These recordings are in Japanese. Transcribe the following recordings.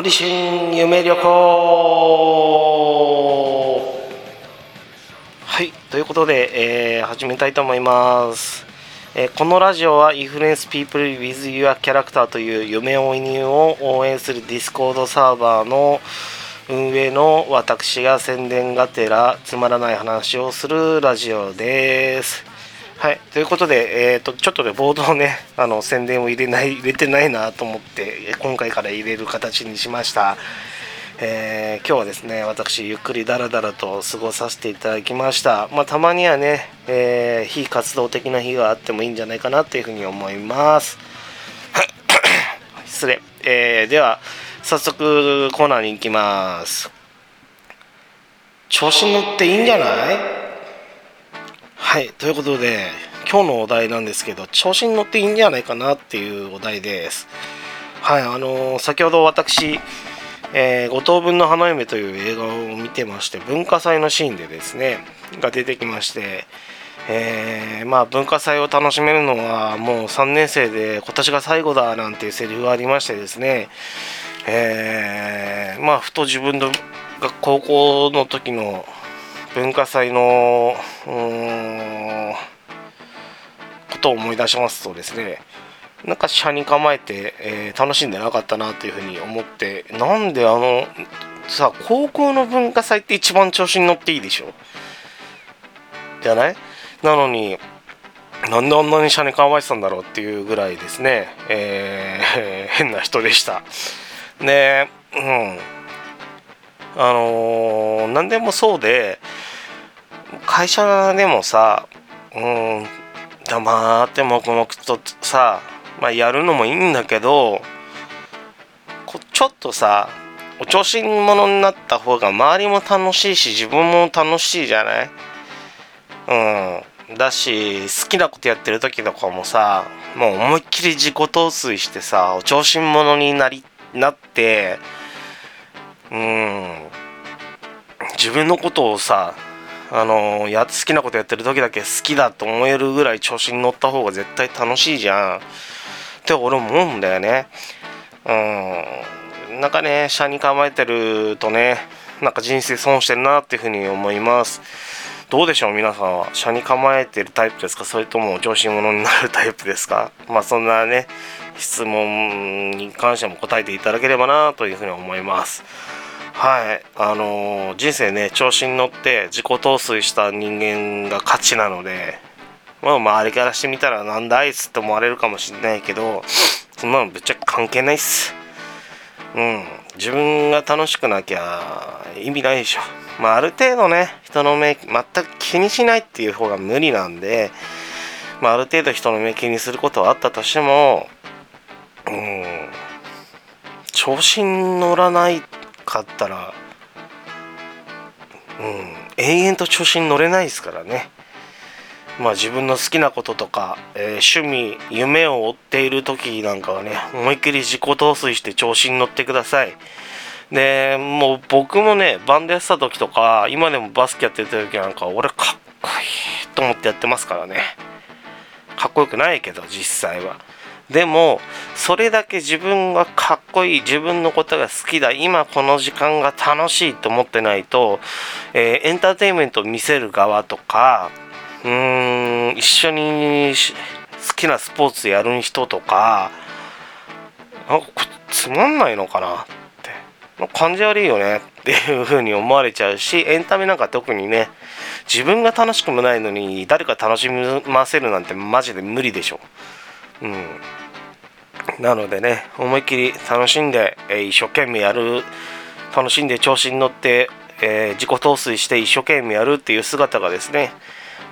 堀春夢旅行。はいということで、えー、始めたいと思います、えーこのラジオは Influence People with Your Character という夢追い人を応援する Discord サーバーの運営の私が宣伝がてらつまらない話をするラジオです。はい、ということで、えー、とちょっとね、ボードをね、あの宣伝を入れない入れてないなと思って、今回から入れる形にしました。えー今日はですね、私、ゆっくりだらだらと過ごさせていただきました。まあ、たまにはね、えー非活動的な日があってもいいんじゃないかなというふうに思います。失礼。えーでは、早速コーナーに行きます。調子に乗っていいんじゃない？はい、ということで、今日のお題なんですけど、調子に乗っていいんじゃないかなっていうお題です。はい、あのー先ほど私、えー五等分の花嫁という映画を見てまして、文化祭のシーンでですね、が出てきまして、えーまあ文化祭を楽しめるのはもう3年生で今年が最後だなんていうセリフがありましてですね、えーまあふと自分のが高校の時の文化祭のことを思い出しますとですねなんか車に構えて、えー楽しんでなかったなというふうに思ってなんであのさ高校の文化祭って一番調子に乗っていいでしょ？じゃない？なのになんであんなに車に構えてたんだろうっていうぐらいですね、えー 変な人でした。でうん。あのー何でもそうで会社でもさうん黙って黙々とさ、まあ、やるのもいいんだけどこちょっとさお調子者になった方が周りも楽しいし自分も楽しいじゃない？うんだし好きなことやってる時とかもさもう思いっきり自己陶酔してさお調子者になりなってうん。自分のことをさあのや好きなことやってる時だけ好きだと思えるぐらい調子に乗った方が絶対楽しいじゃん。って俺思うんだよね。うん。なんかね車に構えてるとねなんか人生損してるなっていうふうに思います。どうでしょう皆さんは？車に構えてるタイプですか？それとも調子者になるタイプですか？まあそんなね質問に関しても答えていただければなというふうに思います。はい。あのー人生ね調子に乗って自己陶酔した人間が勝ちなのでまあ周りからしてみたらなんだあいつって思われるかもしれないけどそんなのぶっちゃけ関係ないっす。うん。自分が楽しくなきゃ意味ないでしょ。まあある程度ね人の目全く気にしないっていう方が無理なんでまあある程度人の目気にすることはあったとしてもうん。調子に乗らないってかったらうん永遠と調子に乗れないですからね。まあ自分の好きなこととか、えー趣味夢を追っている時なんかはね思いっきり自己陶酔して調子に乗ってください。でもう僕もねバンドやってた時とか今でもバスケやってた時なんか俺かっこいいと思ってやってますからね。かっこよくないけど実際は。でもそれだけ自分がかっこいい自分のことが好きだ今この時間が楽しいと思ってないと、えーエンターテインメントを見せる側とかうーん一緒に好きなスポーツやる人とかあこつまんないのかなって。感じ悪いよねっていう風に思われちゃうしエンタメなんか特にね自分が楽しくもないのに誰か楽しませるなんてマジで無理でしょ。うん。なのでね思いっきり楽しんで、えー一生懸命やる楽しんで調子に乗って、えー自己陶酔して一生懸命やるっていう姿がですね、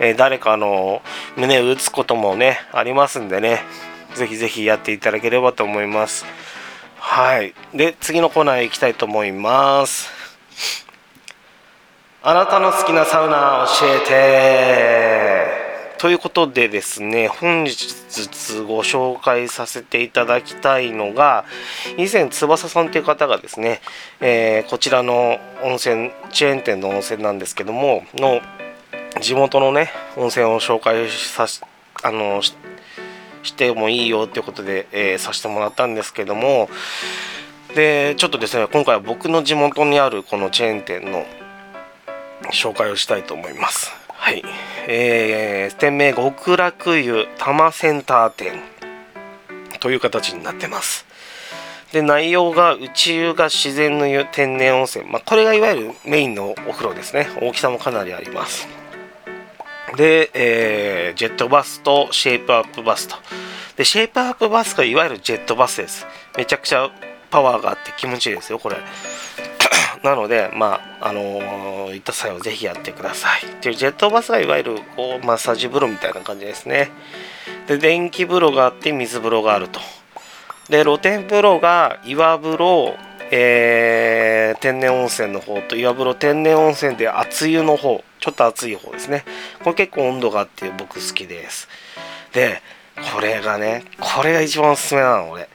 えー誰かの胸を打つこともねありますんでねぜひぜひやっていただければと思います。はい。で次のコーナーへ行きたいと思います。あなたの好きなサウナ教えて。ということでですね本日ご紹介させていただきたいのが以前翼さんという方がですね、えーこちらの温泉チェーン店の温泉なんですけどもの地元のね温泉を紹介さしあのしてもいいよということで、えーさせてもらったんですけどもでちょっとですね今回は僕の地元にあるこのチェーン店の紹介をしたいと思います。はい。えー、店名極楽湯多摩センター店という形になってます。で内容が内湯が自然の湯天然温泉、まあ、これがいわゆるメインのお風呂ですね。大きさもかなりあります。で、えー、ジェットバスとシェイプアップバスと。でシェイプアップバスがいわゆるジェットバスです。めちゃくちゃパワーがあって気持ちいいですよこれ。なのでまああのー、行った際はぜひやってください。っていうジェットバスがいわゆるこうマッサージ風呂みたいな感じですね。で電気風呂があって水風呂があると。で露天風呂が岩風呂、えー、天然温泉の方と岩風呂天然温泉で熱湯の方ちょっと熱い方ですね。これ結構温度があって僕好きです。でこれがねこれが一番おすすめなの俺。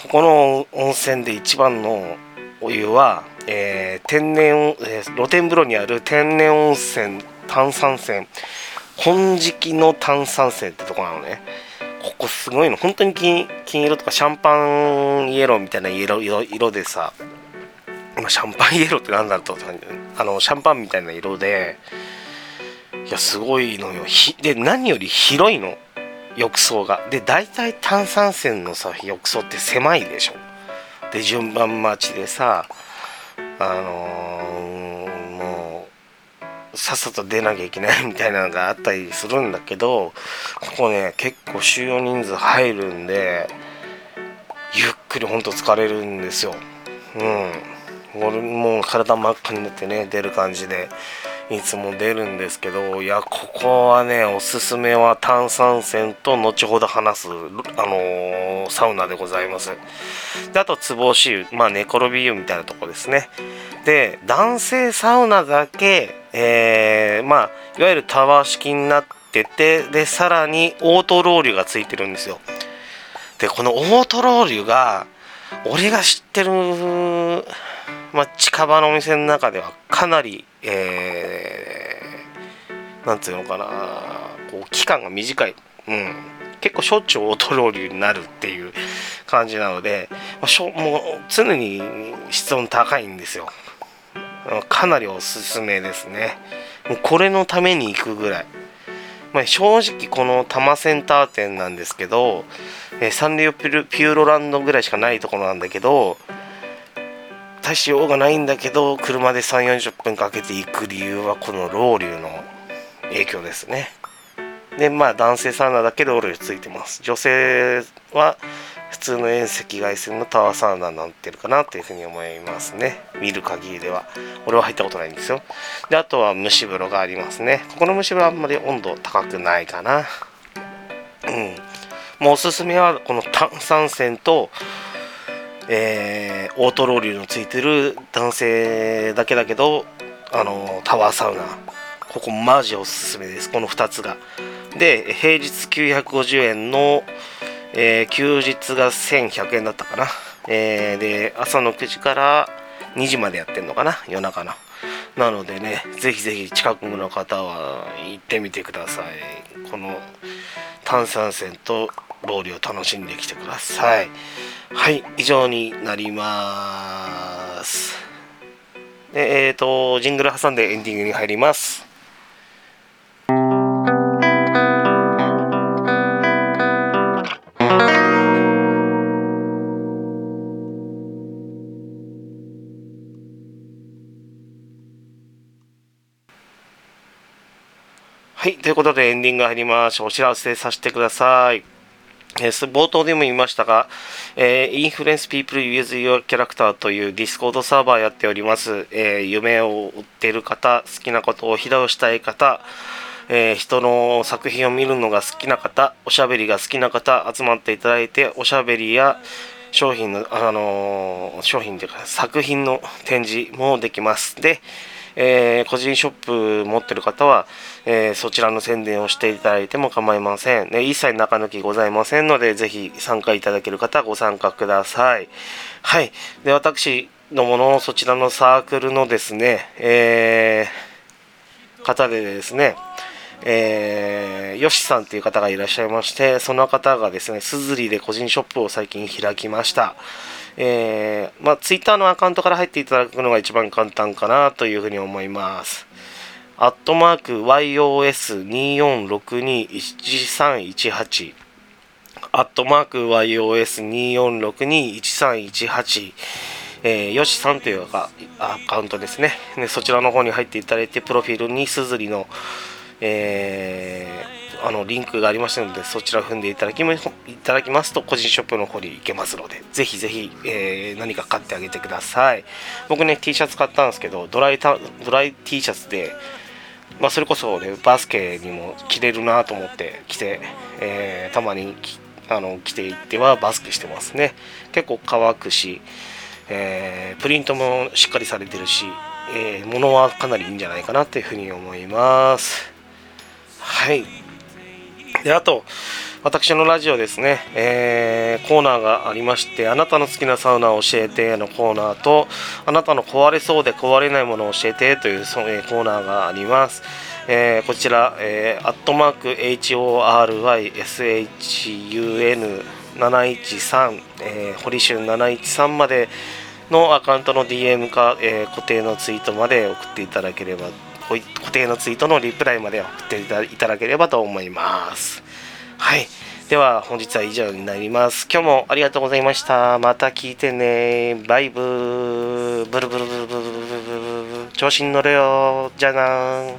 ここの温泉で一番のお湯は、えー、天然、えー、露天風呂にある天然温泉炭酸泉。金色の炭酸泉ってとこなのね。ここすごいの。本当に金金色とかシャンパンイエローみたいな色色色でさシャンパンイエローって何だろうとあのシャンパンみたいな色でいやすごいのよ。で何より広いの。浴槽が。で大体炭酸泉のさ浴槽って狭いでしょ。で順番待ちでさあのー、もうさっさと出なきゃいけないみたいなのがあったりするんだけどここね結構収容人数入るんでゆっくりほんと疲れるんですよ。うん。俺もう体真っ赤になってね出る感じで。いつも出るんですけどいやここはねおすすめは炭酸泉と後ほど話す、あのー、サウナでございます。であとつぼ押し湯まあ寝転び湯みたいなとこですね。で男性サウナだけ、えー、まあいわゆるタワー式になっててでさらにオートロウリュがついてるんですよ。でこのオートロウリュが俺が知ってるまあ、近場のお店の中ではかなり、えー、なんつうのかなこう期間が短い、うん、結構しょっちゅうオートロウリュになるっていう感じなので、まあ、しょもう常に室温高いんですよ。かなりおすすめですね。もうこれのために行くぐらい、まあ、正直この多摩センター店なんですけど、え、サンリオピューロランドぐらいしかないところなんだけど大しようがないんだけど車で3 4 0分かけて行く理由はこのロウリュの影響ですね。でまあ男性サウナだけでロウリュついてます。女性は普通の遠赤外線のタワーサウナになってるかなというふうに思いますね。見る限りでは。俺は入ったことないんですよ。であとは蒸し風呂がありますね。ここの蒸し風呂はあんまり温度高くないかな。うん。もうおすすめはこの炭酸泉とえー、オートローリュのついてる男性だけだけどあのタワーサウナ。ここマジおすすめです。この2つが。で平日950円の、えー、休日が1100円だったかな、えー、で朝の9時から2時までやってんのかな。夜中の。なのでねぜひぜひ近くの方は行ってみてください。この炭酸泉とロウリュを楽しんできてください。はい以上になります。でえっ、ー、とジングル挟んでエンディングに入ります。ということでエンディング入ります。お知らせさせてください。えー、冒頭でも言いましたが、えー、 Influence People with your character という Discord サーバーやっております。えー、夢を追っている方、好きなことを披露したい方、えー、人の作品を見るのが好きな方、おしゃべりが好きな方、集まっていただいて、おしゃべりや商品の、あのー、商品というか作品の展示もできます。で、えー、個人ショップ持ってる方は、えー、そちらの宣伝をしていただいても構いません。ね、一切中抜きございませんので、ぜひ参加いただける方はご参加ください。はい。で、私のものを、そちらのサークルのですね、えー、方でですね、えー、よしさんという方がいらっしゃいまして、その方がですね、すずりで個人ショップを最近開きました。えー、まあ、ツイッターのアカウントから入っていただくのが一番簡単かなというふうに思います。アットマーク YOS24621318 アットマーク YOS24621318 えー、よしさんというアカウントですねでそちらの方に入っていただいてプロフィールにすずりの、えー、あのリンクがありましたのでそちらを踏んでいただきいただきますと個人ショップの方に行けますのでぜひぜひ、えー、何か買ってあげてください。僕ね T シャツ買ったんですけどドライタドライ T シャツでまあ、それこそ、ね、バスケにも着れるなと思って着て、えー、たまにあの着ていってはバスケしてますね。結構乾くし、え、プリントもしっかりされてるし、えー、物はかなりいいんじゃないかなというふうに思います。はい。であと私のラジオですね、えー、コーナーがありましてあなたの好きなサウナを教えてのコーナーとあなたの壊れそうで壊れないものを教えてというそ、えー、コーナーがあります、えー、こちら、えー、アットマーク HORYSHUN713、えー、堀春713までのアカウントの DM か、えー、固定のツイートまで送っていただければ固定のツイートのリプライまで送っていただければと思います。はい。では本日は以上になります。今日もありがとうございました。また聞いてね。バイブー。ブルブルブルブルブルブル。調子に乗れよ。じゃあな